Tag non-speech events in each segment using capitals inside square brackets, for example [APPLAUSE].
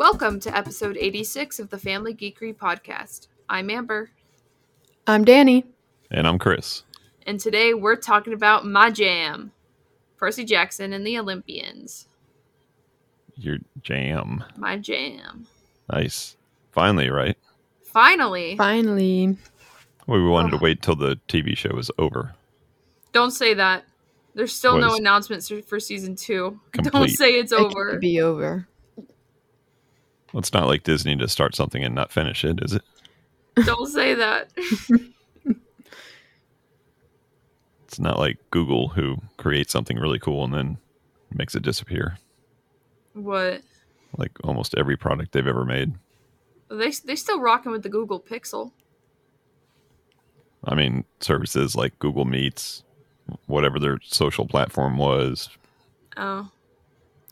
Welcome to episode 86 of the Family Geekery podcast. I'm Amber, I'm Danny. And I'm Chris. and today we're talking about my jam Percy Jackson and the Olympians. Your jam. My jam. Nice. Finally, right? Finally. Finally. We wanted Oh. to wait till the TV show was over. Don't say that. There's still no announcements for- for season two. [LAUGHS] Don't say it's It over. could be over. Well, it's not like Disney to start something and not finish it, is it? Don't say that. [LAUGHS] It's not like Google who creates something really cool and then makes it disappear. what? Like almost every product they've ever made. They they still rocking with the Google Pixel. I mean, services like Google Meets, whatever their social platform was, Oh,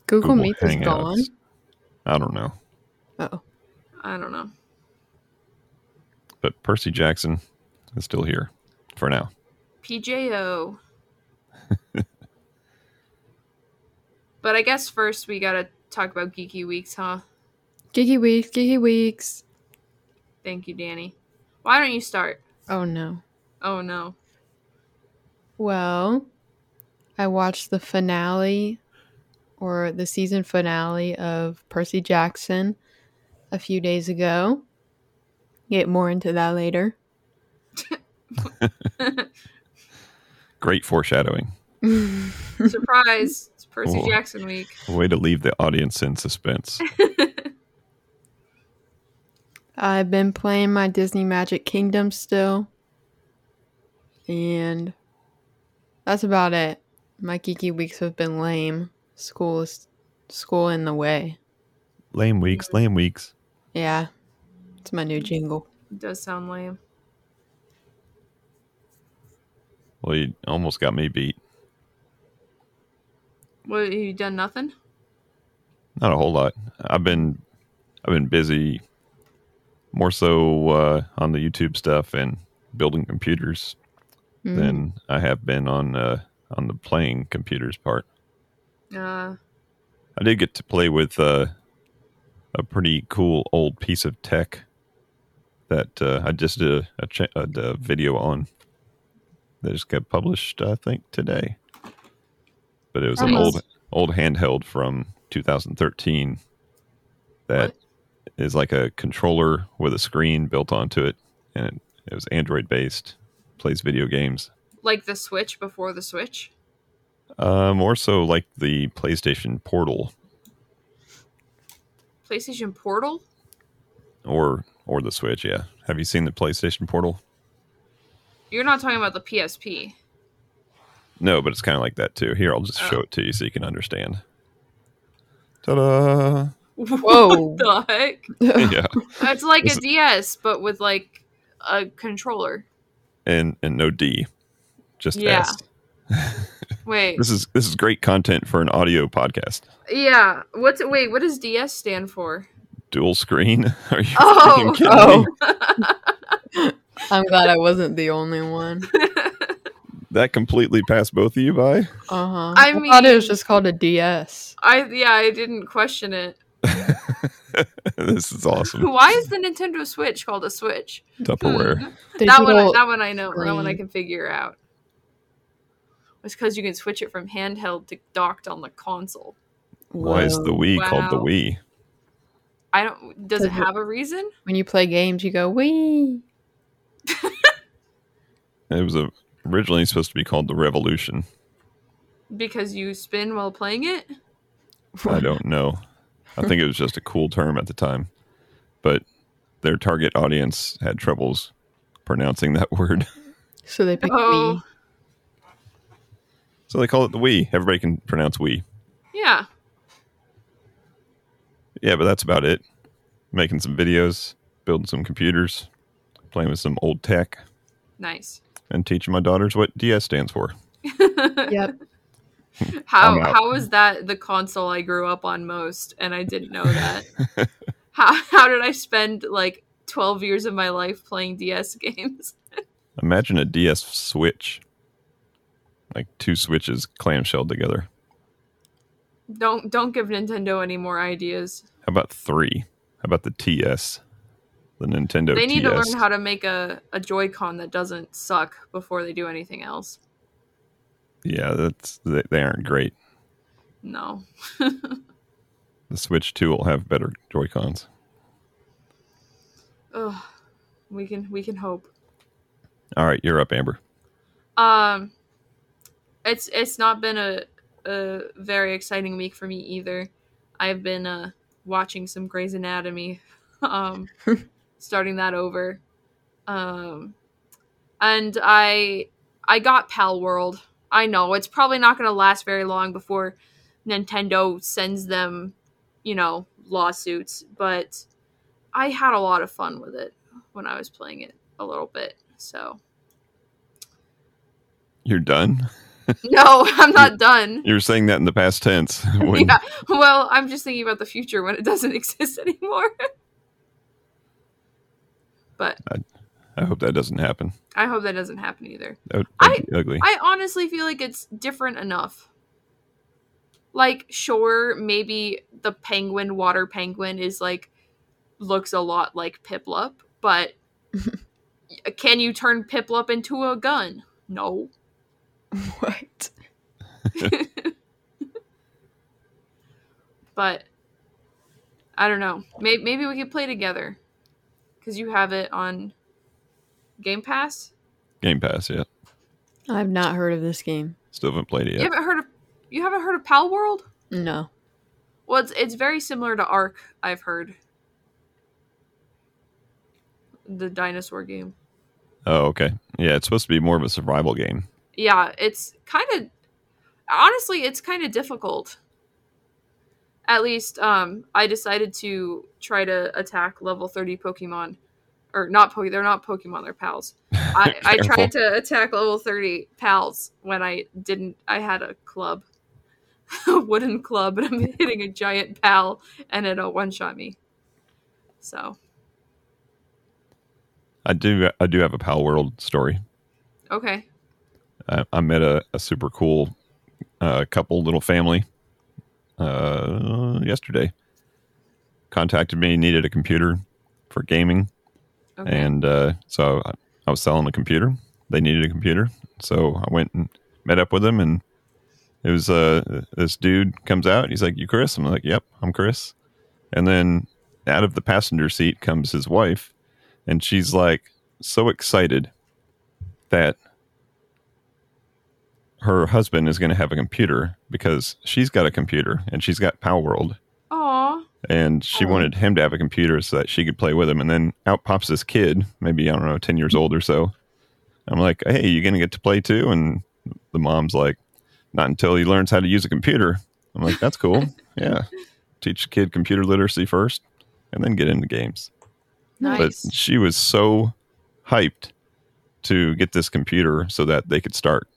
Google, Meets is gone. I don't know. Oh. I don't know. But Percy Jackson is still here for now. PJO. but I guess first we gotta talk about Geeky Weeks, huh? Geeky Weeks, Geeky Weeks. Thank you, Danny. Why don't you start? Oh no. Oh no. Well, I watched the finale or the season finale of Percy Jackson a few days ago. Get more into that later. [LAUGHS] Great foreshadowing. [LAUGHS] Surprise! It's Percy Cool. Jackson week. Way to leave the audience in suspense. [LAUGHS] I've been playing my Disney Magic Kingdom still. And that's about it. My geeky weeks have been lame. School is school in the way. lame weeks, lame weeks. Yeah. It's my new jingle. It does sound lame. Well, you almost got me beat. What you done? Nothing. Not a whole lot. I've been I've been busy more so uh, on the YouTube stuff and building computers Mm. than I have been on uh, on the playing computers part. Uh, I did get to play with uh, a pretty cool old piece of tech that uh, I just did a, a, cha- a, a video on that just got published, I think, today. But it was an old old handheld from 2013 that is like a controller with a screen built onto it, and it, it was Android based. Plays video games. like the Switch before the Switch. Uh, more so like the PlayStation Portal PlayStation Portal. or or the Switch. Yeah, have you seen the PlayStation Portal? You're not talking about the PSP. No, but it's kind of like that too. Here, I'll just oh. show Oh. it to you so you can understand. Ta-da! Whoa. What the heck? [LAUGHS] yeah, It's like Is a DS, but with like a controller. and and no D, just Yeah. S. [LAUGHS] Wait. This is this is great content for an audio podcast. Yeah. What's it? wait? What does DS stand for? Dual screen? [LAUGHS] Are you Oh. kidding Oh. me? [LAUGHS] I'm glad I wasn't the only one. [LAUGHS] That completely passed both of you by. Uh huh. I thought it was just called a DS. I yeah, I didn't question it. this is awesome. Why is the Nintendo Switch called a Switch? Tupperware. that one, I, that one I know. That one I can figure out. It's because you can switch it from handheld to docked on the console. Why is the Whoa. Wii called the Wii? I don't. Does it have a reason? When you play games, you go wee. [LAUGHS] It was a, originally supposed to be called the Revolution. Because you spin while playing it. I don't know. I think it was just a cool term at the time, but their target audience had troubles pronouncing that [LAUGHS] word, So they picked Oh. Wii. So they call it the Wii. Everybody can pronounce Wii. Yeah. Yeah, but that's about it. Making some videos, building some computers, playing with some old tech, Nice. and teaching my daughters what DS stands for. [LAUGHS] Yep. [LAUGHS] How I'm out. how was that the console I grew up on most, and I didn't know that? [LAUGHS] how how did I spend like twelve years of my life playing DS games? Imagine a DS Switch, like two switches clamshelled together. Don't don't give Nintendo any more ideas. How about three? How about the TS? The Nintendo they need TS. to learn how to make a, a Joy-Con that doesn't suck before they do anything else. yeah, that's they, they aren't great. No. The Switch 2 will have better Joy-Cons. [LAUGHS] Ugh. We can we can hope. All right, you're up, Amber. Um, it's it's not been a a very exciting week for me either. I've been uh watching some Grey's Anatomy, [LAUGHS] um, [LAUGHS] starting that over, um, and I I got Palworld. I know it's probably not going to last very long before Nintendo sends them, you know, lawsuits, but I had a lot of fun with it when I was playing it a little bit. So You're done? [LAUGHS] no, I'm not done. You were saying that in the past tense. [LAUGHS] When, yeah. Well, I'm just thinking about the future when it doesn't [LAUGHS] exist anymore. but I hope that doesn't happen. I hope that doesn't happen either. That would, that'd be ugly. I honestly feel like it's different enough. Like, sure, maybe the penguin, water penguin, is like looks a lot like Piplup, but can you turn Piplup into a gun? No. [LAUGHS] What? [LAUGHS] But I don't know. Maybe, maybe we could play together because you have it on Game Pass. Game Pass, yeah. I've not heard of this game. Still haven't played it You haven't heard of you haven't heard of Palworld? No. Well, it's it's very similar to Ark. I've heard the dinosaur game. Oh, okay. Yeah, it's supposed to be more of a survival game. Yeah, it's kind of honestly, it's kind of difficult. At least, um, I decided to try to attack level thirty Pokemon, or not Poke. They're not Pokemon. They're pals. I, [LAUGHS] I tried to attack level 30 pals when I didn't. I had a club, a [LAUGHS] wooden club, and I'm [LAUGHS] hitting a giant pal, and it uh, one shot me. So, I do. I do have a Palworld story. okay. I, I met a, a super cool uh, couple, little family, uh, yesterday. Contacted me, needed a computer for gaming, Okay. and uh, so I, I was selling a computer. They needed a computer, so I went and met up with them, and it was uh, this dude comes out. He's like, "You Chris?" I'm like, "Yep, I'm Chris." And then out of the passenger seat comes his wife, and she's like so excited that her husband is going to have a computer because she's got a computer and she's got Palworld Aw. and she Oh. wanted him to have a computer so that she could play with him. And then out pops this kid, maybe I don't know, ten years old or so. I'm like, "Hey, you're gonna get to play too?" And the mom's like, "Not until he learns how to use a computer." I'm like, "That's cool, [LAUGHS] yeah. Teach the kid computer literacy first, and then get into games." Nice. But she was so hyped to get this computer so that they could start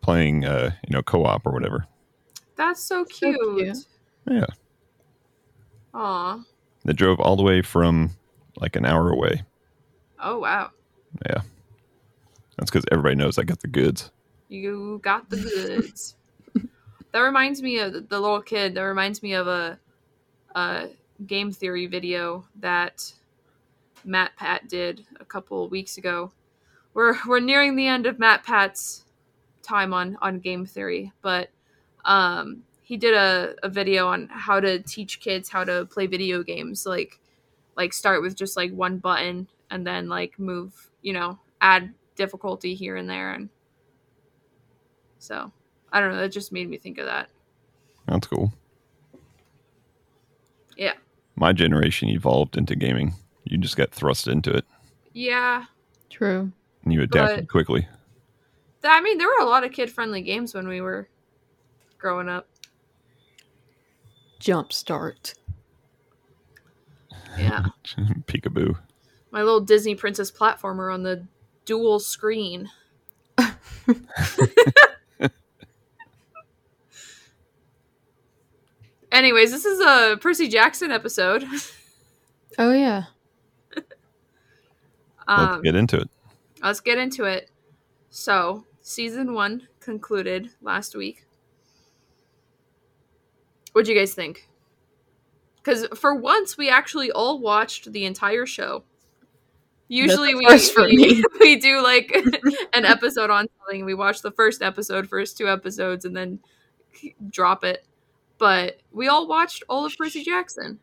playing, uh, you know, co-op or whatever. That's so So cute. cute. Yeah, Aw. they drove all the way from like an hour away. Oh wow. Yeah. That's because everybody knows I got the goods. You got the goods. [LAUGHS] that reminds me of the, the little kid. That reminds me of a, a game theory video that Matt Pat did a couple weeks ago. We're we're nearing the end of Matt Pat's time on on game theory, but um, he did a, a video on how to teach kids how to play video games. Like like start with just like one button and then like move, you know, add difficulty here and there and so I don't know, that just made me think of that. That's cool. Yeah. My generation evolved into gaming. You just got thrust into it Yeah. True. and you adapted But- quickly. Th- I mean there were a lot of kid friendly games when we were growing up. Jump start. Yeah. [LAUGHS] Peekaboo. My little Disney princess platformer on the dual screen. [LAUGHS] Anyways, this is a Percy Jackson episode. Oh yeah. [LAUGHS] Um, Let's get into it. let's get into it. So, season one concluded last week. What'd you guys think? because for once we actually all watched the entire show. Usually we, for we, me. [LAUGHS] we do like [LAUGHS] an episode on something. We watch the first episode, first two episodes, and then drop it. But we all watched all of Percy Jackson.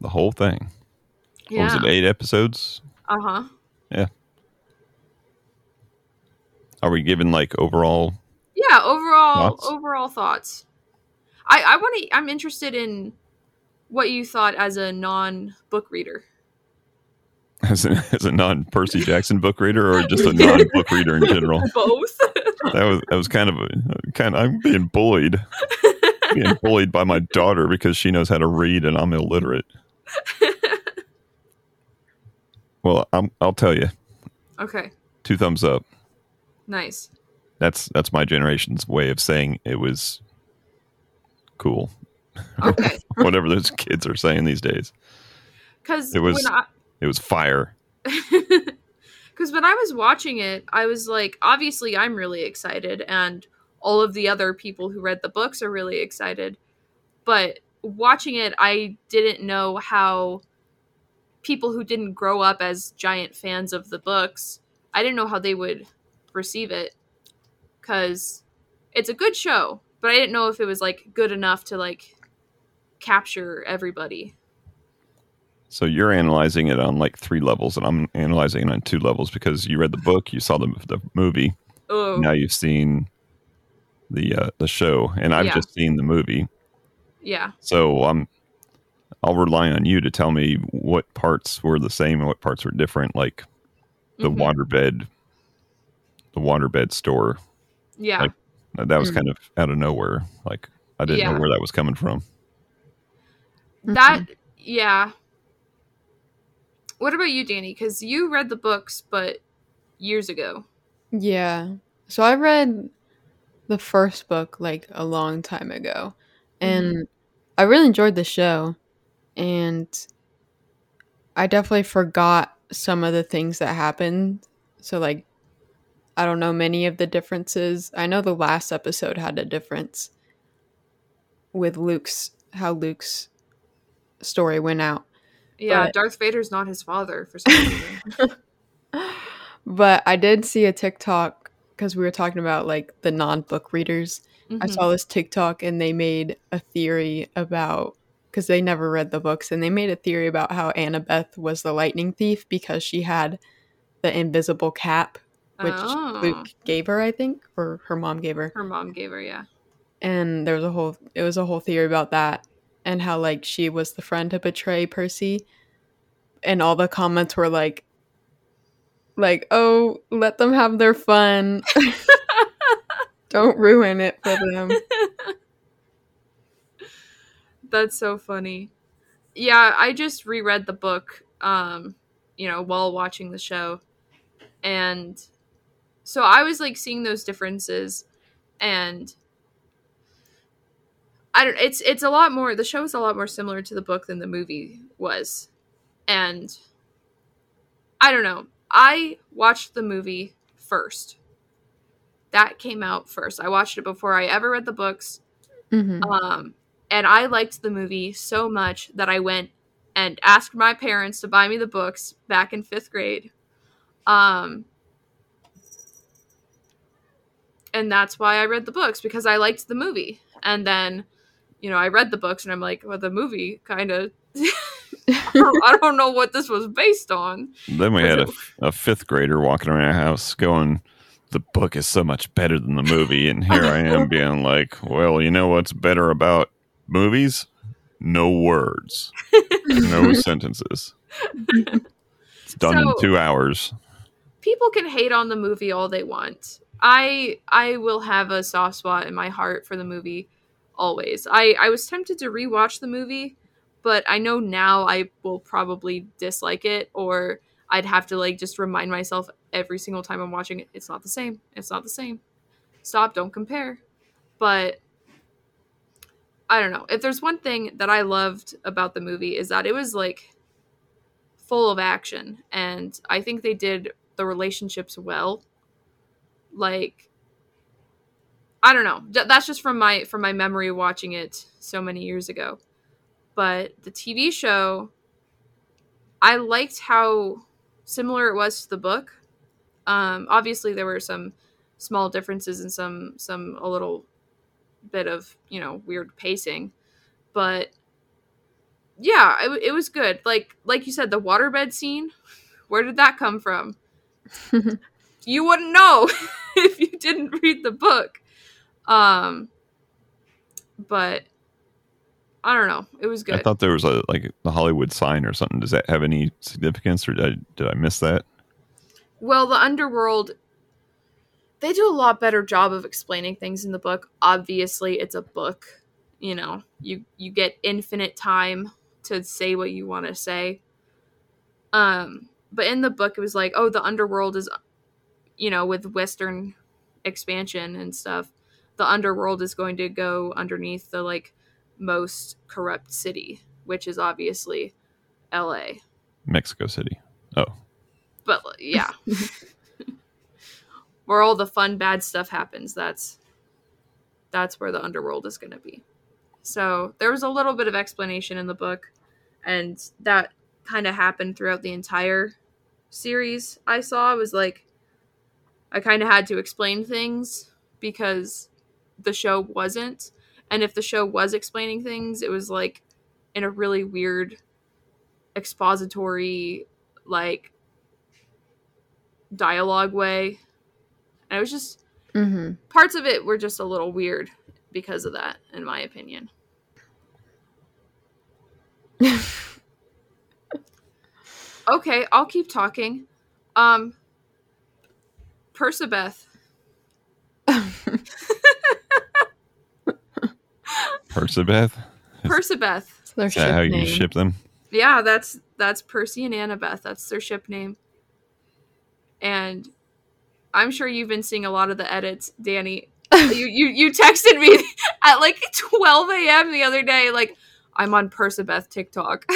The whole thing. What was it? Eight episodes. Uh huh. Are we giving like overall? Yeah. Overall, Thoughts? overall thoughts. I I want to. I'm interested in what you thought as a non book reader. [LAUGHS] As a, as a non Percy Jackson book reader, or just a [LAUGHS] non book reader in general? [LAUGHS] Both. That was that was kind of a kind. Of, I'm being bullied, being bullied by my daughter because she knows how to read and I'm illiterate. Well, I'm, I'll tell you, okay. two thumbs up. Nice. That's that's my generation's way of saying it was cool. Okay. [LAUGHS] Whatever those kids are saying these days, Because It was- I, it was fire. [LAUGHS] because when I was watching it, I was like, obviously, I'm really excited, and all of the other people who read the books are really excited. But watching it, I didn't know how people who didn't grow up as giant fans of the books, I didn't know how they would receive it. Because it's a good show, but I didn't know if it was like good enough to like capture everybody. So you're analyzing it on like three levels, and I'm analyzing it on two levels because you read the book, you saw the the movie, Oh, now you've seen the uh, the show, and I've Yeah. just seen the movie. yeah. So I'm I'll rely on you to tell me what parts were the same and what parts were different, like the Mhm. waterbed, the waterbed store. Yeah. like- That was Mm. kind of out of nowhere. Like I didn't Yeah. know where that was coming from. That yeah. What about you, Danny? Because you read the books, but years ago. Yeah. So I read the first book like a long time ago. And I really enjoyed the show. And I definitely forgot some of the things that happened. So like I don't know many of the differences. I know the last episode had a difference with Luke's how Luke's story went out. Yeah, But- Darth Vader's not his father for some reason. [LAUGHS] But I did see a TikTok because we were talking about like the non book readers. I Mhm. saw this TikTok and they made a theory about because they never read the books and they made a theory about how Annabeth was the lightning thief because she had the invisible cap, which Oh. Luke gave her, I think, or her mom gave her. Her mom gave her, yeah. And there was a whole it was a whole theory about that and how like she was the friend to betray Percy. And all the comments were like like, oh, let them have their fun. [LAUGHS] Don't ruin it for them. [LAUGHS] That's so funny. Yeah, I just reread the book, um, you know, while watching the show. And so I was like seeing those differences and I don't it's it's a lot more the show is a lot more similar to the book than the movie was. And I don't know. I watched the movie first. That came out first. I watched it before I ever read the books. hmm Um, and I liked the movie so much that I went and asked my parents to buy me the books back in fifth grade. Um, and that's why I read the books because I liked the movie. And then, you know, I read the books and I'm like, well, the movie kind of. [LAUGHS] I don't- know what this was based on. Then we had a, it- a fifth grader walking around our house going, "The book is so much better than the movie," and here I am [LAUGHS] being like, "Well, you know what's better about movies? No words, no [LAUGHS] sentences. It's done in two hours." people can hate on the movie all they want. I I will have a soft spot in my heart for the movie always. I I was tempted to rewatch the movie, but I know now I will probably dislike it or I'd have to like just remind myself every single time I'm watching it it's not the same. It's not the same. Stop, don't compare. But I don't know. If there's one thing that I loved about the movie is that it was like full of action and I think they did the relationships well. Like I don't know. That's just from my from my memory watching it so many years ago. but the TV show, I liked how similar it was to the book. Um, obviously, there were some small differences and some some a little bit of you know weird pacing, but yeah, it, it was good. Like like you said, the waterbed scene. Where did that come from? [LAUGHS] you wouldn't know [LAUGHS] if you didn't read the book. Um, but I don't know. It was good. I thought there was a like the Hollywood sign or something. Does that have any significance, or did I, did I miss that? well, the underworld. They do a lot better job of explaining things in the book. Obviously, it's a book. You know, you you get infinite time to say what you want to say. Um, but in the book, it was like, oh, the underworld is, you know, with Western expansion and stuff. The underworld is going to go underneath the like most corrupt city, which is obviously L.A. Mexico City. Oh, But yeah, [LAUGHS] where all the fun bad stuff happens. That's that's where the underworld is going to be. So there was a little bit of explanation in the book, and that kind of happened throughout the entire series. I saw it was like I kind of had to explain things because the show wasn't, and if the show was explaining things, it was like in a really weird expository like dialogue way. And it was just hmm parts of it were just a little weird because of that, in my opinion. [LAUGHS] Okay, I'll keep talking. Um Percabeth. [LAUGHS] Percabeth. Percabeth. Is that how ship you ship them? Yeah, that's that's Percy and Annabeth. That's their ship name. And I'm sure you've been seeing a lot of the edits, Danny. [LAUGHS] you, you you texted me [LAUGHS] at like 12 a.m. the other day, like I'm on Percabeth TikTok.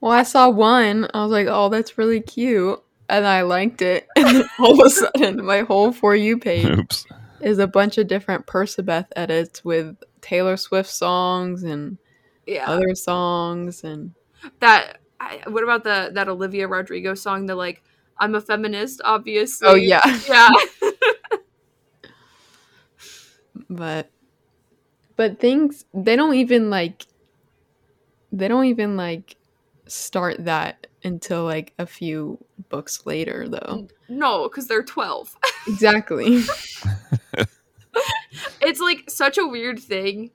Well, I saw one. I was like, "Oh, that's really cute," and I liked it. [LAUGHS] And all of a sudden, my whole for you page Oops. is a bunch of different Percabeth edits with Taylor Swift songs and yeah, other songs, and that. I, what about the that Olivia Rodrigo song? The like, I'm a feminist, obviously. oh yeah, [LAUGHS] yeah. but but things they don't even like they don't even like start that until like a few books later though. no, because they're 12. [LAUGHS] Exactly. [LAUGHS] it's like such a weird thing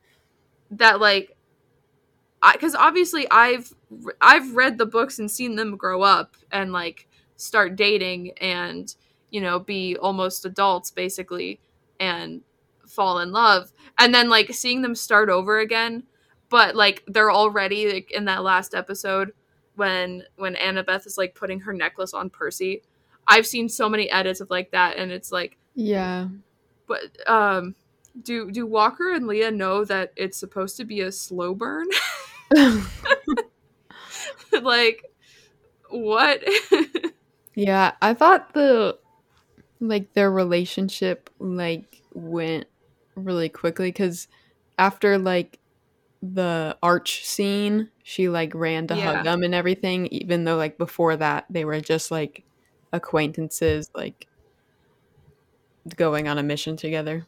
that like because obviously i've i've read the books and seen them grow up and like start dating and you know be almost adults basically and fall in love and then like seeing them start over again but like they're already like in that last episode when when annabeth is like putting her necklace on percy i've seen so many edits of like that and it's like yeah. but um do do Walker and Leah know that it's supposed to be a slow burn? [LAUGHS] [LAUGHS] like what? [LAUGHS] yeah, I thought the like their relationship like went really quickly cuz after like the arch scene, she like ran to Yeah. hug them and everything even though like before that they were just like acquaintances like going on a mission together.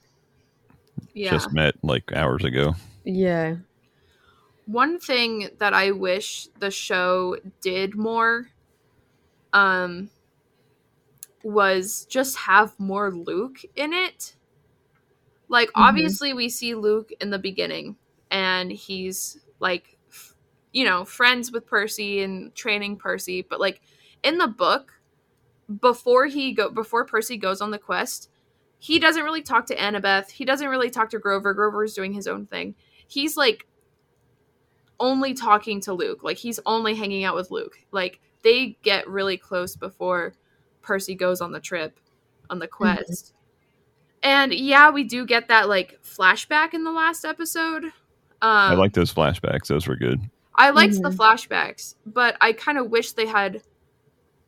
yeah. Just met like hours ago. Yeah. One thing that I wish the show did more um was just have more Luke in it. Like Mhm. obviously we see Luke in the beginning and he's like f- you know, friends with Percy and training Percy, but like in the book before he go before Percy goes on the quest, he doesn't really talk to Annabeth. He doesn't really talk to Grover. Grover's doing his own thing. He's like only talking to Luke. Like he's only hanging out with Luke. Like they get really close before Percy goes on the trip on the quest. And yeah, we do get that like flashback in the last episode. Um, I like those flashbacks. Those were good. I liked the Mhm. flashbacks, but I kind of wish they had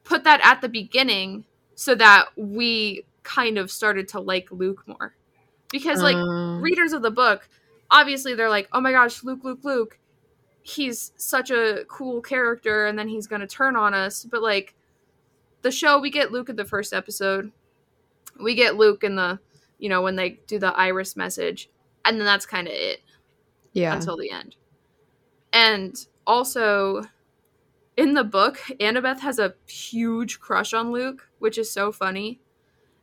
put that at the beginning so that we kind of started to like Luke more. Because like Um, readers of the book, obviously they're like, "Oh my gosh, Luke, Luke, Luke. he's such a cool character and then he's going to turn on us. But like the show, we get Luke in the first episode. We get Luke in the, you know, when they do the iris message. And then that's kind of it Yeah. until the end. And also in the book, Annabeth has a huge crush on Luke, which is so funny.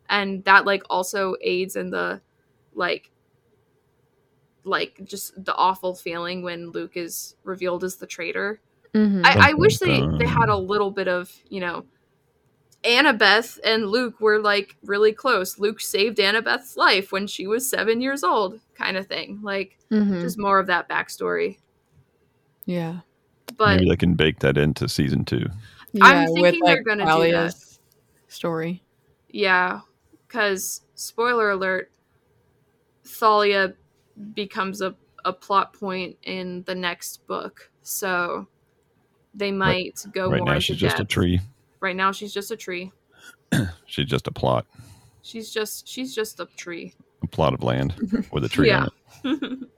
And that like also aids in the like like just the awful feeling when Luke is revealed as the traitor. Mhm. I, I wish they they had a little bit of, you know, Annabeth and Luke were like really close. Luke saved Annabeth's life when she was seven years old, kind of thing. Like Mhm. just more of that backstory. Yeah. But Maybe they can bake that into season two. Yeah, I'm thinking they're gonna do Thalia's story. yeah, because spoiler alert, Thalia becomes a, a plot point in the next book. So they might go right more now, into she's just a tree. Right now, she's just a tree. [CLEARS THROAT] She's just a plot, She's just she's just a tree. a plot of land [LAUGHS] with a tree on Yeah. it. [LAUGHS]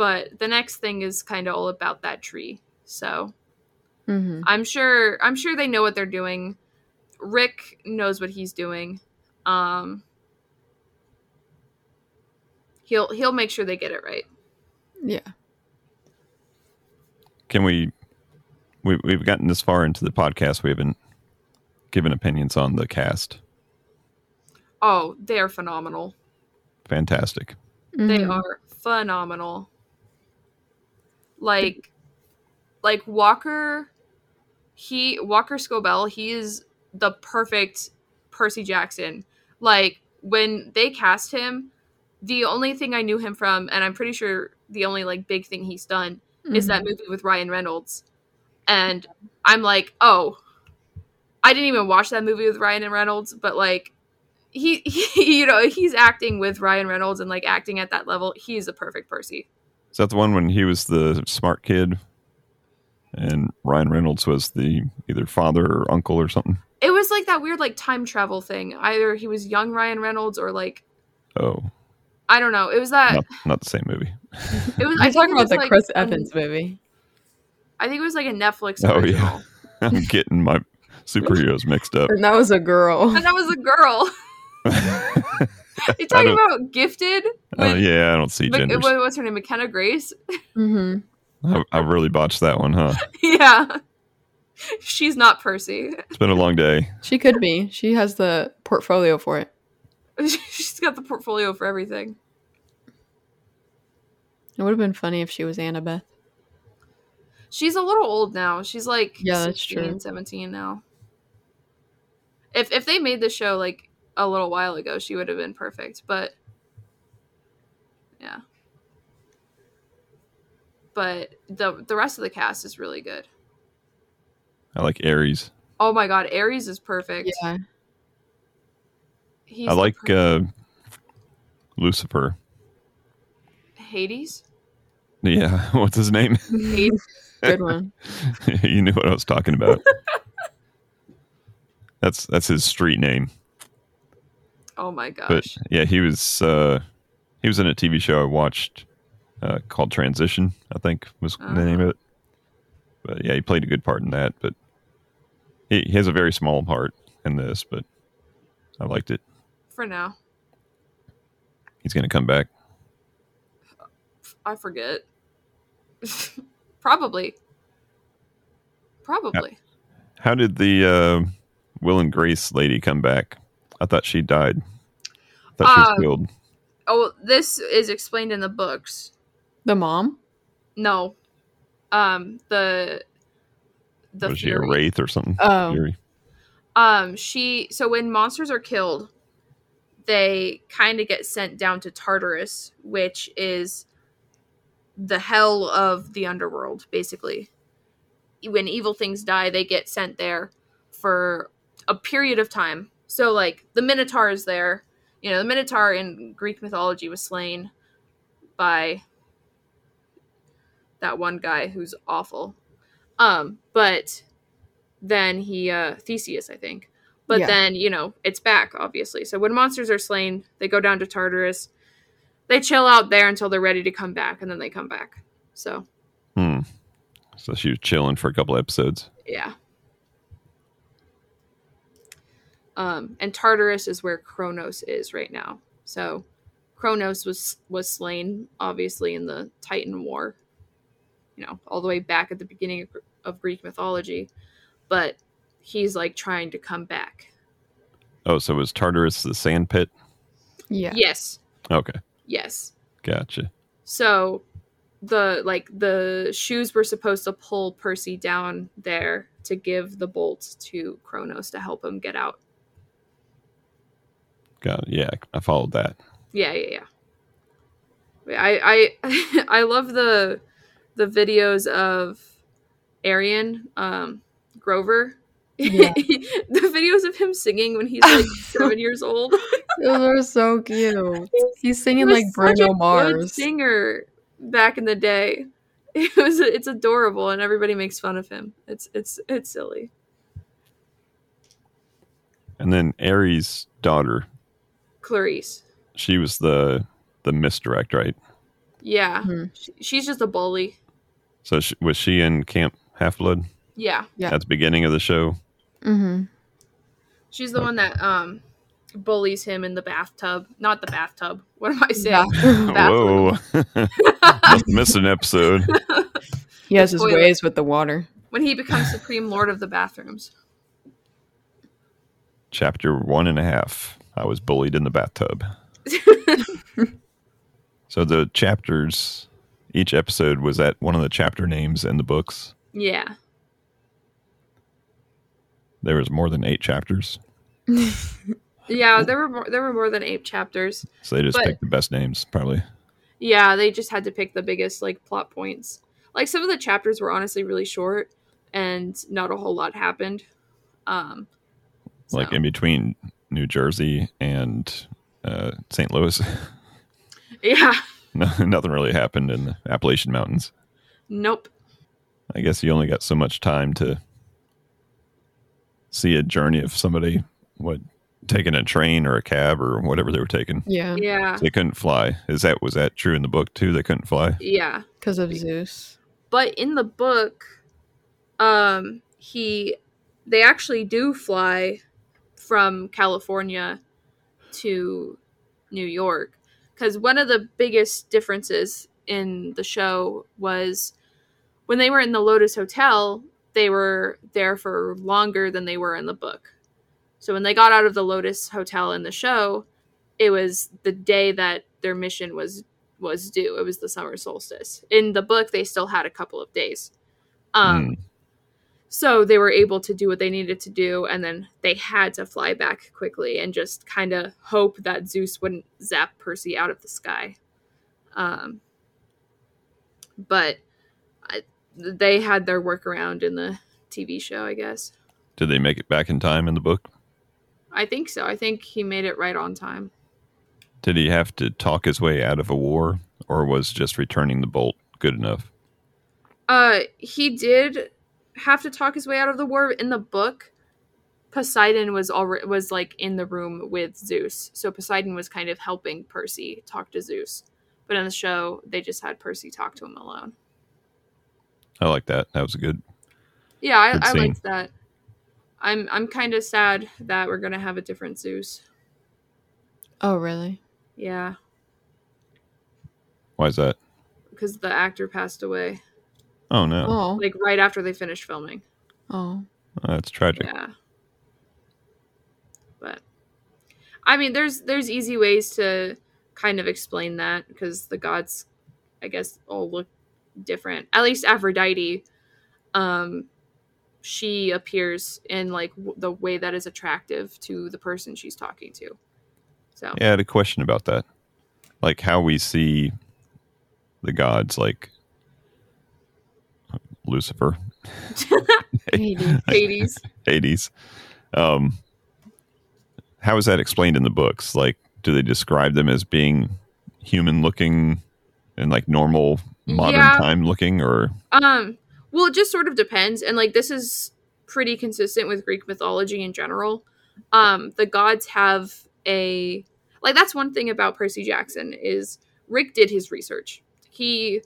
but the next thing is kind of all about that tree. So hmm I'm sure I'm sure they know what they're doing. Rick knows what he's doing. Um he'll he'll make sure they get it right. Yeah. Can we, we? We've gotten this far into the podcast. We haven't given opinions on the cast. Oh, they are phenomenal. Fantastic. They Mhm. are phenomenal. Like like Walker he Walker Scobell, he is the perfect Percy Jackson. Like when they cast him, the only thing I knew him from and I'm pretty sure the only like big thing he's done is Mhm. that movie with Ryan Reynolds. And I'm like, "Oh, I didn't even watch that movie with Ryan and Reynolds, but like he, [LAUGHS] he you know, he's acting with Ryan Reynolds and like acting at that level. He's a perfect Percy. Is that the one when he was the smart kid, and Ryan Reynolds was the either father or uncle or something? It was like that weird like time travel thing. Either he was young Ryan Reynolds or like Oh, I don't know. It was that not, not the same movie. it was [LAUGHS] I I'm think talking it about was, the like, Chris a- Evans movie. I think it was like a Netflix Oh, yeah. [LAUGHS] I'm getting my superheroes mixed up. [LAUGHS] And that was a girl. And that was a girl. Oh You talking about gifted? With, yeah, I don't see Mc- genders. what's her name? McKenna Grace? [LAUGHS] hmm I, I really botched that one, huh? yeah. She's not Percy. It's been a long day. She could be. She has the portfolio for it. [LAUGHS] She's got the portfolio for everything. It would have been funny if she was Annabeth. She's a little old now. She's like Yeah, that's 16, true. 17 now. If if they made the show like a little while ago, she would have been perfect, but yeah. But the the rest of the cast is really good. I like Ares. Oh my god, Ares is perfect. Yeah. He's I like per- uh, Lucifer. Hades. Yeah, [LAUGHS] what's his name? [LAUGHS] Hades. Good one. [LAUGHS] you knew what I was talking about. that's that's his street name. Oh my gosh. But yeah, he was uh, he was in a TV show I watched uh, called Transition. I think was the name of it. But yeah, he played a good part in that. But he, he has a very small part in this. But I liked it. For now, He's going to come back. I forget. [LAUGHS] Probably. Probably. How did the uh, Will and Grace lady come back? I thought she died. I thought she was Uh, killed. Oh, this is explained in the books. The mom? No. Um the the Was she a Fury. wraith or something? Oh. Fury. Um she so when monsters are killed, they kind of get sent down to Tartarus, which is the hell of the underworld basically. When evil things die, they get sent there for a period of time. So like the Minotaur is there. You know, the Minotaur in Greek mythology was slain by that one guy who's awful. Um, but then he uh Theseus, I think. But Yeah. then, you know, it's back, obviously. So when monsters are slain, they go down to Tartarus. They chill out there until they're ready to come back, and then they come back. So Hmm. So she was chilling for a couple episodes. Yeah. Um, and Tartarus is where Kronos is right now. So Kronos was was slain, obviously, in the Titan War. You know, all the way back at the beginning of, of Greek mythology, but he's like trying to come back. Oh, so was Tartarus the sand pit? Yeah. Yes, Okay, yes. gotcha. So the like the shoes were supposed to pull Percy down there to give the bolt to Kronos to help him get out. Got it. Yeah, I followed that. Yeah, yeah, yeah. I I [LAUGHS] I love the the videos of Aryan um Grover. Yeah. [LAUGHS] the videos of him singing when he's like [LAUGHS] seven years old. Those are so cute. He's He singing was like such a Bruno good Mars. singer back in the day. It was it's adorable and everybody makes fun of him. It's it's it's silly. And then Ares' daughter, Clarisse. she was the the misdirect, right? Yeah. Mhm. She, she's just a bully. So she, was she in Camp Half Blood Yeah. Yeah. at the beginning of the show? Mm-hmm. She's the one that um bullies him in the bathtub. Not the bathtub. What am I saying? Yeah. [LAUGHS] Whoa, [LAUGHS] must miss an episode. he has his ways with the water. when he becomes supreme lord of the bathrooms. Chapter one and a half. I was bullied in the bathtub. [LAUGHS] So the chapters, each episode was at one of the chapter names in the books. yeah. There was more than eight chapters, [LAUGHS] Yeah, there were more, there were more than eight chapters. so they just But- picked the best names, probably. Yeah, they just had to pick the biggest like plot points. Like some of the chapters were honestly really short and not a whole lot happened. Um Like so- in between New Jersey and uh, St. Louis, [LAUGHS] Yeah. no, nothing really happened in the Appalachian Mountains. Nope. I guess you only got so much time to see a journey of somebody what taking a train or a cab or whatever they were taking. Yeah, Yeah. They couldn't fly. Is that was that true in the book too? They couldn't fly. Yeah. because of Zeus. But in the book, um, he they actually do fly from California to New York because one of the biggest differences in the show was when they were in the Lotus Hotel, they were there for longer than they were in the book. So when they got out of the Lotus Hotel in the show, it was the day that their mission was was due. It was the summer solstice. In the book, they still had a couple of days. Um, Mm. So they were able to do what they needed to do, and then they had to fly back quickly and just kind of hope that Zeus wouldn't zap Percy out of the sky. Um, but I, they had their workaround in the TV show, I guess. Did they make it back in time in the book? I think so. I think he made it right on time. Did he have to talk his way out of a war, or was just returning the bolt good enough? Uh, he did have to talk his way out of the war in the book. Poseidon was already was like in the room with Zeus, so Poseidon was kind of helping Percy talk to Zeus. But in the show, they just had Percy talk to him alone. I like that. That was good. Yeah, Good I, I liked that. I'm I'm kind of sad that we're gonna have a different Zeus. Oh, really? Yeah, Why is that? because the actor passed away Oh no, Oh, like right after they finished filming. oh, Oh, that's tragic. Yeah. But I mean there's there's easy ways to kind of explain that because the gods I guess all look different. At least Aphrodite um she appears in like w- the way that is attractive to the person she's talking to. So Yeah, I had a question about that. Like how we see the gods, like Lucifer, [LAUGHS] [LAUGHS] Hades. Hades. Um, how is that explained in the books? Like, do they describe them as being human looking and like normal modern Yeah. time looking, or Um, well, it just sort of depends, and like this is pretty consistent with Greek mythology in general. Um, the gods have a like that's one thing about Percy Jackson is Rick did his research. He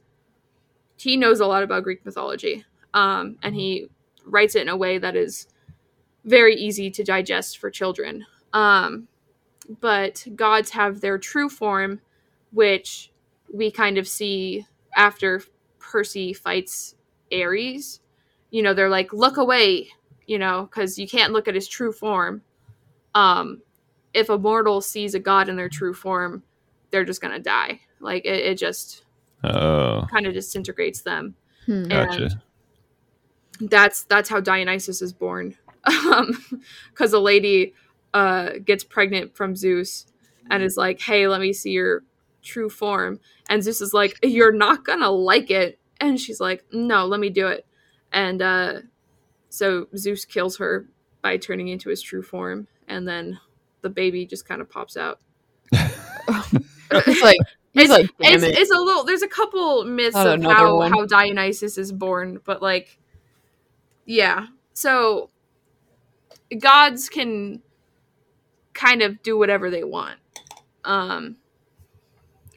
he knows a lot about Greek mythology. um, and he writes it in a way that is very easy to digest for children. Um, but gods have their true form, which we kind of see after Percy fights Ares. You know, they're like, look away, you know, because you can't look at his true form. Um, if a mortal sees a god in their true form, they're just gonna die. Like it, it just Oh, kind of disintegrates them. Hmm. gotcha. That's that's how Dionysus is born. [LAUGHS] Um, because a lady uh gets pregnant from Zeus and is like, "Hey, let me see your true form." And Zeus is like, "You're not gonna like it." And she's like, "No, let me do it." And uh, so Zeus kills her by turning into his true form, and then the baby just kind of pops out. [LAUGHS] It's like he's it's, like, it's, it. it's a little there's a couple myths Not of how, one. how dionysus is born but like yeah so gods can kind of do whatever they want um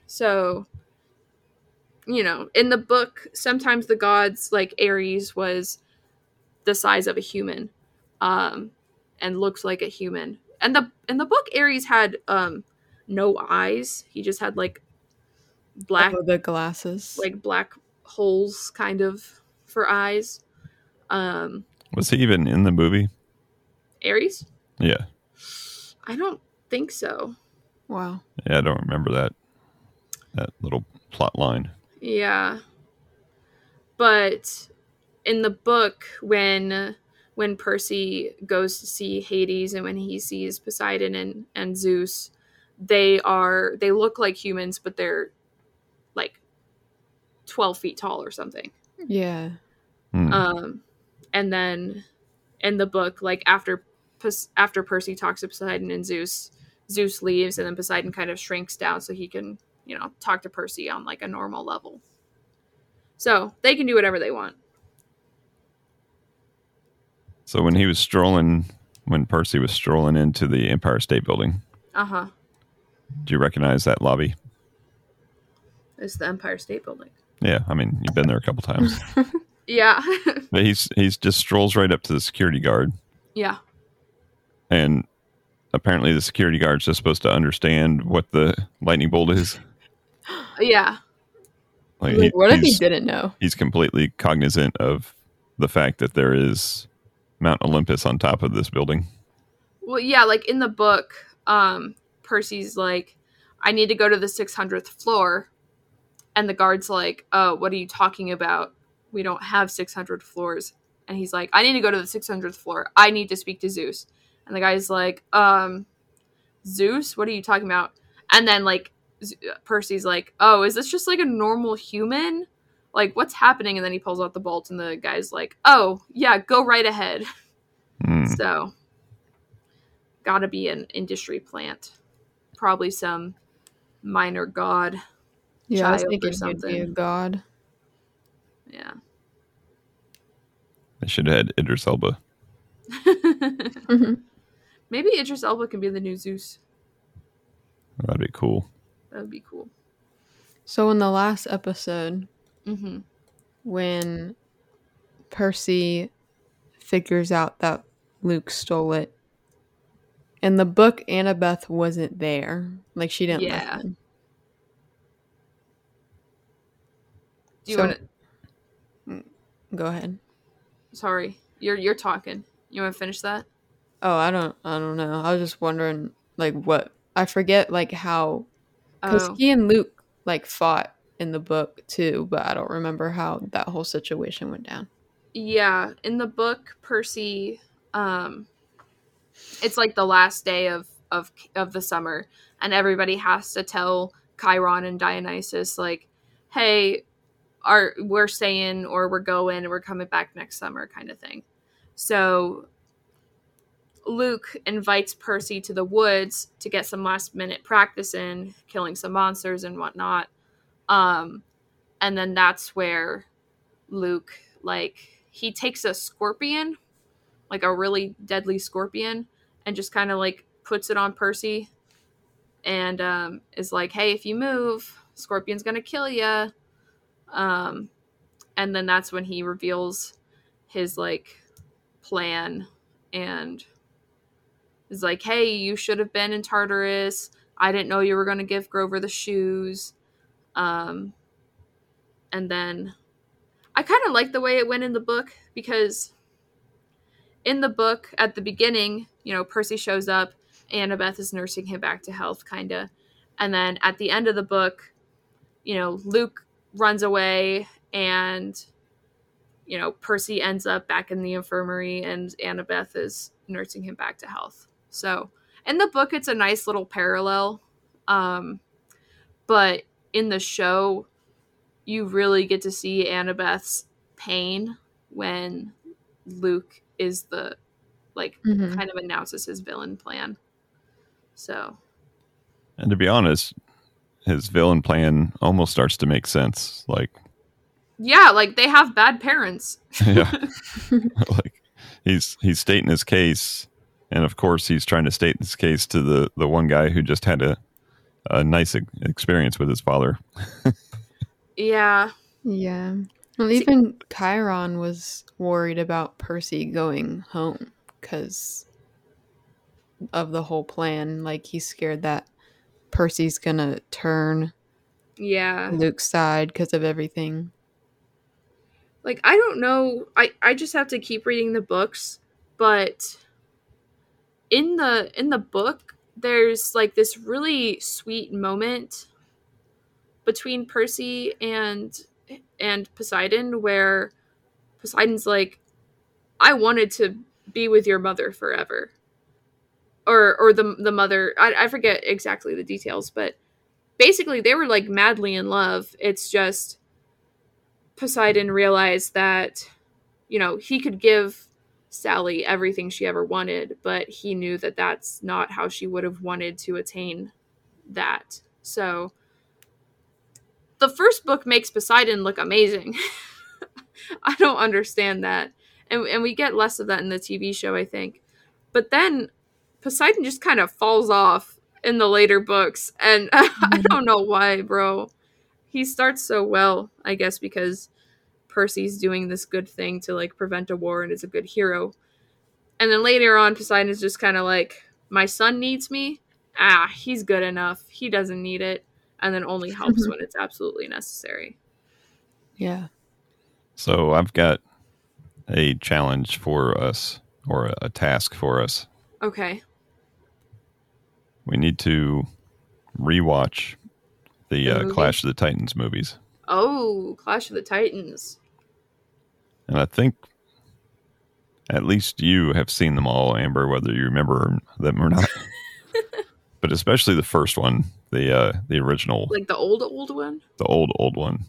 so you know in the book sometimes the gods like ares was the size of a human um and looks like a human and the in the book ares had um no eyes he just had like black Over the glasses. like black holes kind of for eyes um Was he even in the movie? ares Yeah. i don't think so wow. Yeah, I don't remember that that little plot line. Yeah. But in the book when when Percy goes to see Hades and when he sees Poseidon and, and Zeus, they are they look like humans, but they're 12 feet tall or something. Yeah. Hmm. Um, and then in the book, like after after Percy talks to Poseidon and Zeus, Zeus leaves, and then Poseidon kind of shrinks down so he can, you know, talk to Percy on like a normal level. So they can do whatever they want. So when he was strolling, when Percy was strolling into the Empire State Building, uh huh. Do you recognize that lobby? It's the Empire State Building. Yeah, I mean you've been there a couple times. [LAUGHS] Yeah. [LAUGHS] but he's he's just strolls right up to the security guard, yeah. and apparently the security guard's just supposed to understand what the lightning bolt is. Yeah. Like, Like, he- what if he didn't know? he's completely cognizant of the fact that there is Mount Olympus on top of this building. Well, yeah, like in the book, um, Percy's like, I need to go to the 600th floor. And the guard's like, Oh, what are you talking about? We don't have 600 floors. And he's like, I need to go to the 600th floor. I need to speak to Zeus. And the guy's like, Um, Zeus? What are you talking about? And then, like, Percy's like, Oh, is this just like a normal human? Like, what's happening? And then he pulls out the bolt, and the guy's like, Oh, yeah, go right ahead. Hmm. So, gotta be an industry plant. Probably some minor god. Yeah, I was child or thinking he'd be a god. Yeah. I should have had Idris Elba. [LAUGHS] [LAUGHS] Maybe Idris Elba can be the new Zeus. That'd be cool. That would be cool. so in the last episode, hmm when Percy figures out that Luke stole it, in the book, Annabeth wasn't there. Like she didn't Yeah. listen. Do you So- want to? Go ahead. Sorry, you're you're talking. You want to finish that? Oh, I don't. I don't know. I was just wondering, like, what I forget, like how because Oh, he and Luke like fought in the book too, but I don't remember how that whole situation went down. yeah. In the book, Percy, um, it's like the last day of of of the summer, and everybody has to tell Chiron and Dionysus like, "Hey, are we're staying or we're going and we're coming back next summer," kind of thing. So Luke invites Percy to the woods to get some last minute practice in, killing some monsters and whatnot. Um, and then that's where Luke like he takes a scorpion, like a really deadly scorpion, and just kind of like puts it on Percy, and um, is like, "Hey, if you move, scorpion's gonna kill you." Um, and then that's when he reveals his like plan and is like, "Hey, you should have been in Tartarus. I didn't know you were going to give Grover the shoes." Um and then I kind of like the way it went in the book because in the book at the beginning, you know, Percy shows up, Annabeth is nursing him back to health kind of. And then at the end of the book, you know, Luke runs away and you know, Percy ends up back in the infirmary and Annabeth is nursing him back to health. So, in the book it's a nice little parallel. Um but in the show you really get to see Annabeth's pain when Luke is the like Mhm. kind of announces his villain plan. So, And to be honest, his villain plan almost starts to make sense. Like, yeah, like they have bad parents. [LAUGHS] yeah, [LAUGHS] like he's he's stating his case, and of course he's trying to state his case to the the one guy who just had a a nice ex- experience with his father. [LAUGHS] yeah. Yeah. Well, See- even Chiron was worried about Percy going home because of the whole plan. Like, he's scared that Percy's gonna turn Yeah. Luke's side because of everything. like i don't know i i just have to keep reading the books but in the in the book there's like this really sweet moment between percy and and poseidon where poseidon's like i wanted to be with your mother forever or or the the mother i, I forget exactly the details but basically they were like madly in love it's just Poseidon realized that, you know, he could give Sally everything she ever wanted, but he knew that that's not how she would have wanted to attain that. So the first book makes Poseidon look amazing. [LAUGHS] I don't understand that. And, and we get less of that in the TV show, I think. But then Poseidon just kind of falls off in the later books. And [LAUGHS] I don't know why, bro he starts so well, I guess, because Percy's doing this good thing to like prevent a war and is a good hero. And then later on, Poseidon is just kind of like, my son needs me. Ah, he's good enough. He doesn't need it. And then only helps [LAUGHS] when it's absolutely necessary. Yeah. So I've got a challenge for us, or a task for us. Okay. We need to rewatch the The uh. Clash of the Titans movies, Oh, Clash of the Titans. and I think at least you have seen them all, Amber, whether you remember them or not. [LAUGHS] but especially the first one, the uh, the original, Like the old, old one? the old old one,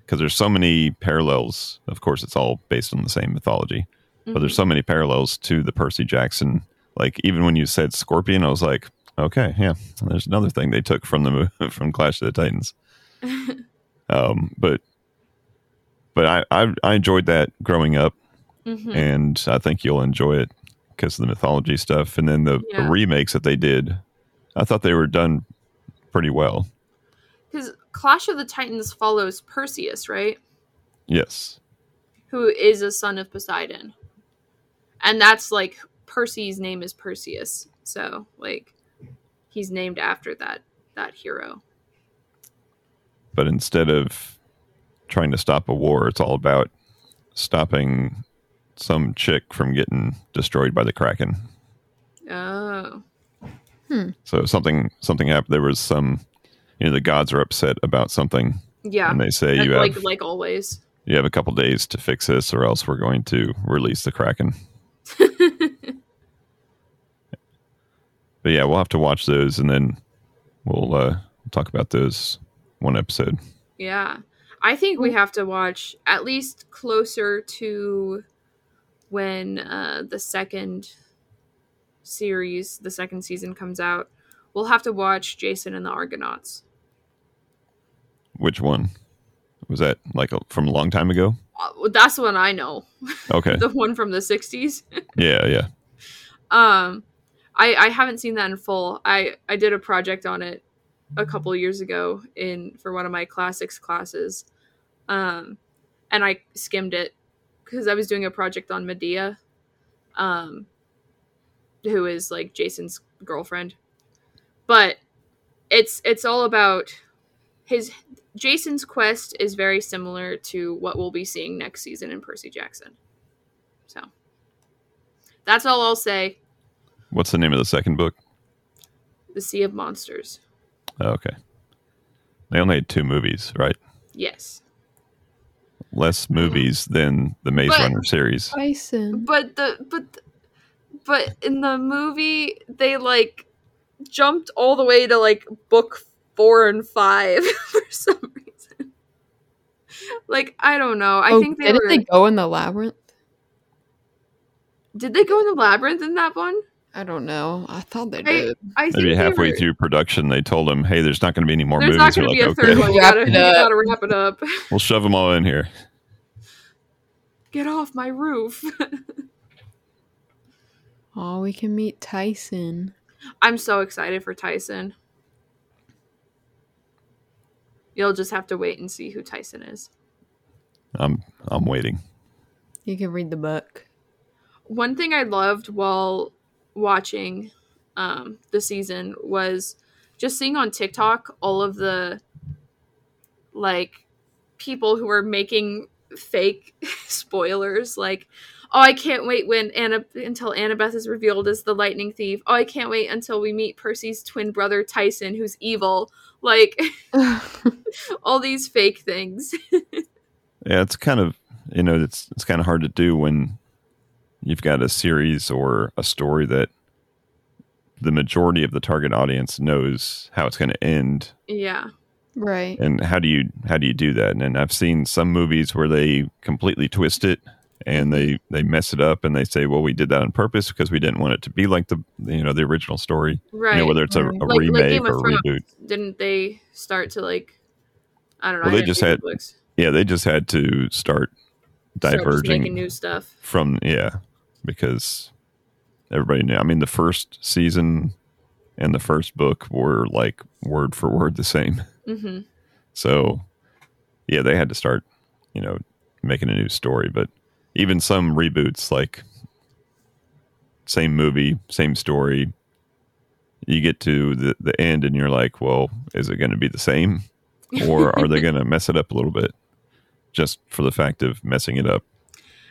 because there's so many parallels. Of course, it's all based on the same mythology, but there's so many parallels to the Percy Jackson. Like even when you said Scorpion, I was like, okay, yeah, there's another thing they took from the [LAUGHS] from Clash of the Titans. [LAUGHS] Um, but but I, I I enjoyed that growing up, Mhm. and I think you'll enjoy it because of the mythology stuff, and then the, the remakes that they did. I thought they were done pretty well. Because Clash of the Titans follows Perseus, right? Yes, who is a son of Poseidon. And that's like Percy's name is Perseus. So like he's named after that that hero. but instead of trying to stop a war, it's all about stopping some chick from getting destroyed by the kraken. Oh. Hmm. So something something happened. There was some, you know, the gods are upset about something, Yeah. and they say And you like have like always. you have a couple days to fix this, or else we're going to release the kraken. [LAUGHS] But yeah, we'll have to watch those, and then we'll uh, talk about those one episode. yeah. I think we have to watch at least closer to when uh the second series, the second season comes out. We'll have to watch Jason and the Argonauts. Which one was that? Like a, from a long time ago? Uh, That's the one I know. Okay, [LAUGHS] the one from the 60s. yeah, yeah. [LAUGHS] Um, I I haven't seen that in full. I I did a project on it a couple years ago in for one of my classics classes, um, and I skimmed it because I was doing a project on Medea, um, who is like Jason's girlfriend, but it's it's all about his Jason's quest is very similar to what we'll be seeing next season in Percy Jackson. So that's all I'll say. What's the name of the second book? The Sea of Monsters. Oh, okay. They only had two movies, right? Yes. Less movies than the Maze But- Runner series. Tyson. But the but but in the movie they like jumped all the way to like book 4 and 5 [LAUGHS] for some reason. Like I don't know. I oh, think they didn't were they go in the labyrinth? Did they go in the labyrinth in that one? I don't know. I thought they I- did. I think Maybe they halfway were- through production, they told them, "Hey, there's not going to be any more There's movies." not going to They're be a like, third "Okay, one. You gotta, you gotta wrap it up. [LAUGHS] we'll shove them all in here." Get off my roof. [LAUGHS] Oh, we can meet Tyson. I'm so excited for Tyson. You'll just have to wait and see who Tyson is. I'm I'm waiting. You can read the book. One thing I loved while watching um, the season was just seeing on TikTok all of the like people who are making fake [LAUGHS] spoilers like oh i can't wait when anna until annabeth is revealed as the lightning thief. Oh i can't wait until we meet percy's twin brother tyson who's evil. Like [LAUGHS] all these fake things. [LAUGHS] Yeah, it's kind of you know it's it's kind of hard to do when you've got a series or a story that the majority of the target audience knows how it's going to end. Yeah. Right. and how do you how do you do that? And i've seen some movies where they completely twist it and they they mess it up and they say well we did that on purpose because we didn't want it to be like the you know the original story. Right you know whether it's a, a Like- like remake Game of or a Thrones. reboot didn't they start to like i don't know Well, I they just had books. yeah they just had to start Start diverging making new stuff. from yeah because everybody knew i mean the first season and the first book were like word for word the same. Hmm so yeah they had to start you know making a new story but even some reboots like same movie same story you get to the, the end and you're like well is it going to be the same? Or are they [LAUGHS] going to mess it up a little bit just for the fact of messing it up?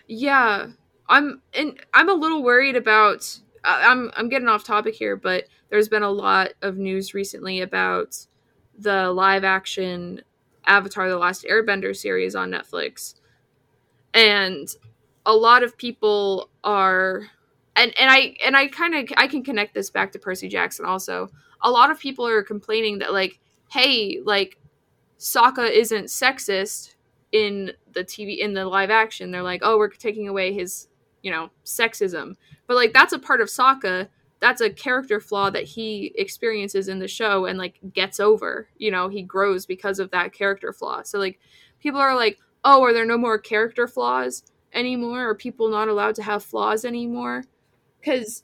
Yeah, I'm and I'm a little worried about. I- I'm I'm getting off topic here, but there's been a lot of news recently about the live action Avatar: The Last Airbender series on Netflix, and a lot of people are, and and I and I kind of I can connect this back to Percy Jackson also. A lot of people are complaining that like, hey, like, Sokka isn't sexist in the TV in the live action. They're like, oh, we're taking away his, you know, sexism. But like that's a part of Sokka. That's a character flaw that he experiences in the show and like gets over. You know, he grows because of that character flaw. So like people are like, oh, are there no more character flaws anymore? Are people not allowed to have flaws anymore? Because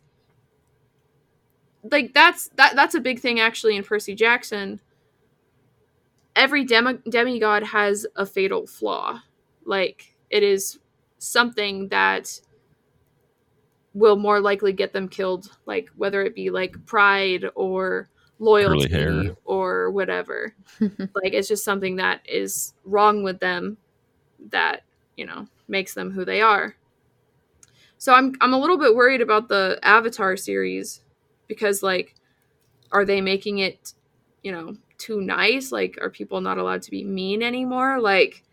like that's that that's a big thing actually in Percy Jackson every demi- demigod has a fatal flaw. Like it is something that will more likely get them killed, like whether it be like pride or loyalty hair. or whatever. [LAUGHS] like it's just something that is wrong with them that, you know, makes them who they are. So I'm I'm a little bit worried about the Avatar series because like are they making it, you know, too nice? Like, are people not allowed to be mean anymore? Like,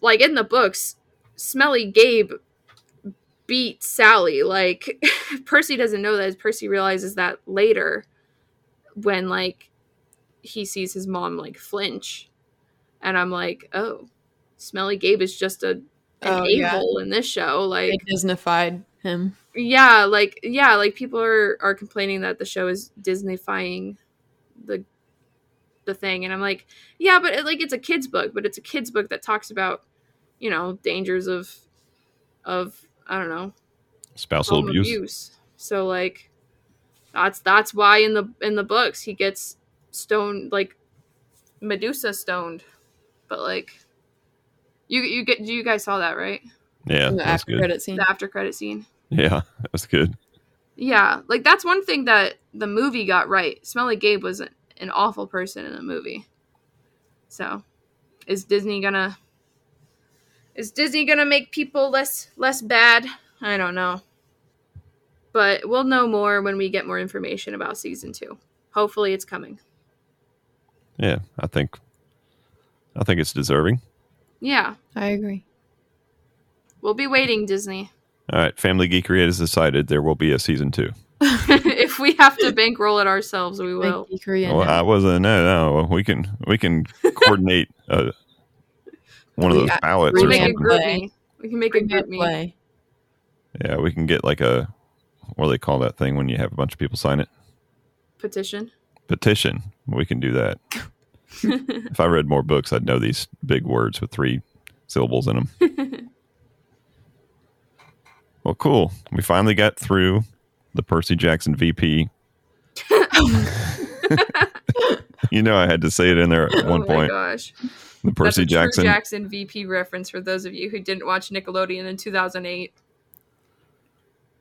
like in the books, Smelly Gabe beat Sally. Like, [LAUGHS] Percy doesn't know that. Percy realizes that later when like he sees his mom like flinch, and I'm like, oh, Smelly Gabe is just a an Oh, yeah. in this show. Like, They Disneyfied him. yeah like yeah like people are are complaining that the show is disneyfying the the thing and i'm like yeah but it, like it's a kids book but it's a kids book that talks about you know dangers of of i don't know spousal abuse abuse so like that's that's why in the in the books he gets stoned like medusa stoned but like you you get you guys saw that right Yeah, the that's after good. credit scene. The after credit scene. Yeah, that was good. Yeah, like that's one thing that the movie got right. Smelly Gabe was an, an awful person in the movie. So, is Disney gonna is Disney gonna make people less less bad? I don't know. But we'll know more when we get more information about season 2. Hopefully it's coming. Yeah, I think I think it's deserving. Yeah, I agree. we'll be waiting Disney. All right, Family Geekery has decided there will be a season two. [LAUGHS] [LAUGHS] if we have to bankroll it ourselves, we will. Thank you, Korean. Well, I wasn't. No, no, we can we can [LAUGHS] coordinate uh, one of those got ballots We or can make a something. Play. We can make a GroupMe. play. Yeah, we can get like a what do they call that thing when you have a bunch of people sign it? petition. Petition. We can do that. [LAUGHS] if I read more books, I'd know these big words with three syllables in them. [LAUGHS] well, cool. We finally got through the Percy Jackson VP. [LAUGHS] you know, I had to say it in there at oh one my point. gosh. The Percy That's a Jackson. True Jackson VP reference for those of you who didn't watch Nickelodeon in 2008.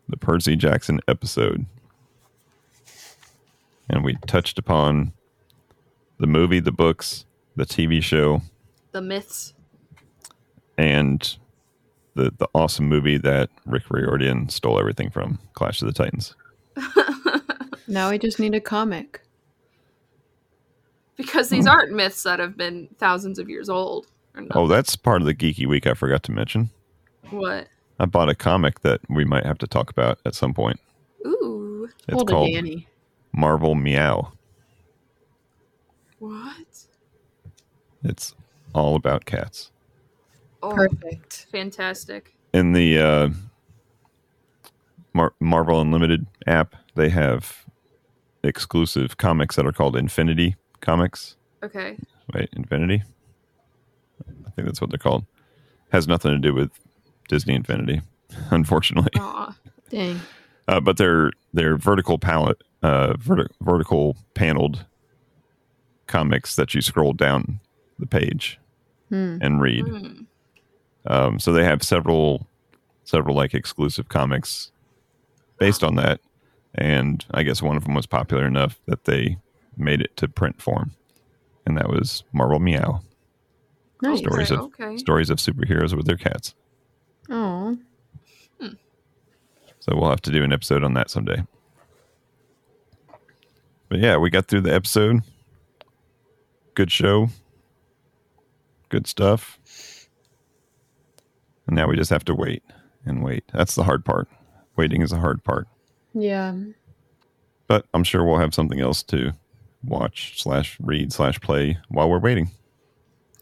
the Percy Jackson episode. And we touched upon the movie, the books, the TV show, The myths. and the the awesome movie that Rick Riordan stole everything from, Clash of the Titans. [LAUGHS] Now we just need a comic. Because these aren't myths that have been thousands of years old. Oh, that's part of the geeky week I forgot to mention. What? I bought a comic that we might have to talk about at some point. Ooh. It's Hold called Danny. Marvel Meow. What? It's all about cats. Oh, Perfect. fantastic. in the uh, Mar- Marvel Unlimited app, they have exclusive comics that are called Infinity Comics. Okay. Wait, Infinity? I think that's what they're called. Has nothing to do with Disney Infinity, [LAUGHS] unfortunately. Aw. Dang. Uh, but they're they're vertical palette, uh, verti- vertical paneled comics that you scroll down the page Hmm. and read. Hmm. Um, so they have several, several like exclusive comics based on that, and I guess one of them was popular enough that they made it to print form, and that was Marvel Meow Nice. stories of okay. stories of superheroes with their cats. Oh, So we'll have to do an episode on that someday. But yeah, we got through the episode. Good show. Good stuff. And now we just have to wait and wait. That's the hard part. Waiting is the hard part. yeah. But I'm sure we'll have something else to watch slash read slash play while we're waiting.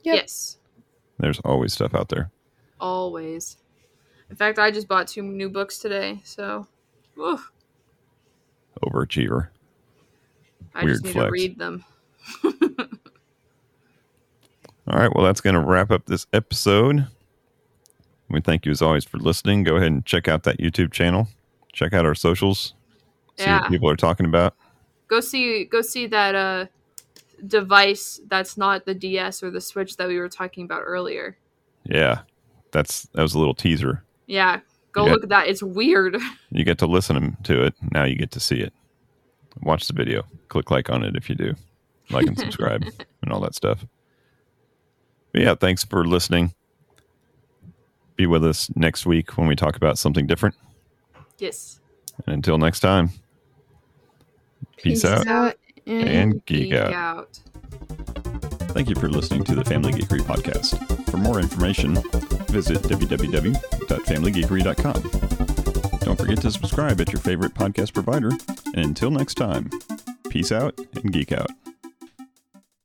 Yep. Yes. There's always stuff out there. Always. In fact, I just bought two new books today, so oof, Overachiever. I Weird just need flex. to read them. [LAUGHS] All right. Well, that's going to wrap up this episode. We thank you as always for listening. Go ahead and check out that YouTube channel. Check out our socials. See Yeah. what people are talking about. Go see go see that uh device that's not the DS or the Switch that we were talking about earlier. Yeah. That's that was a little teaser. Yeah. Go Yeah. look at that. It's weird. [LAUGHS] You get to listen to it. Now you get to see it. Watch the video. Click like on it if you do. Like and subscribe [LAUGHS] and all that stuff. But yeah, thanks for listening. Be with us next week when we talk about something different. yes. And until next time, peace, out. out and And geek out. out. Thank you for listening to the Family Geekery podcast. For more information, visit www.familygeekery.com. Don't forget to subscribe at your favorite podcast provider. And until next time, peace out and geek out.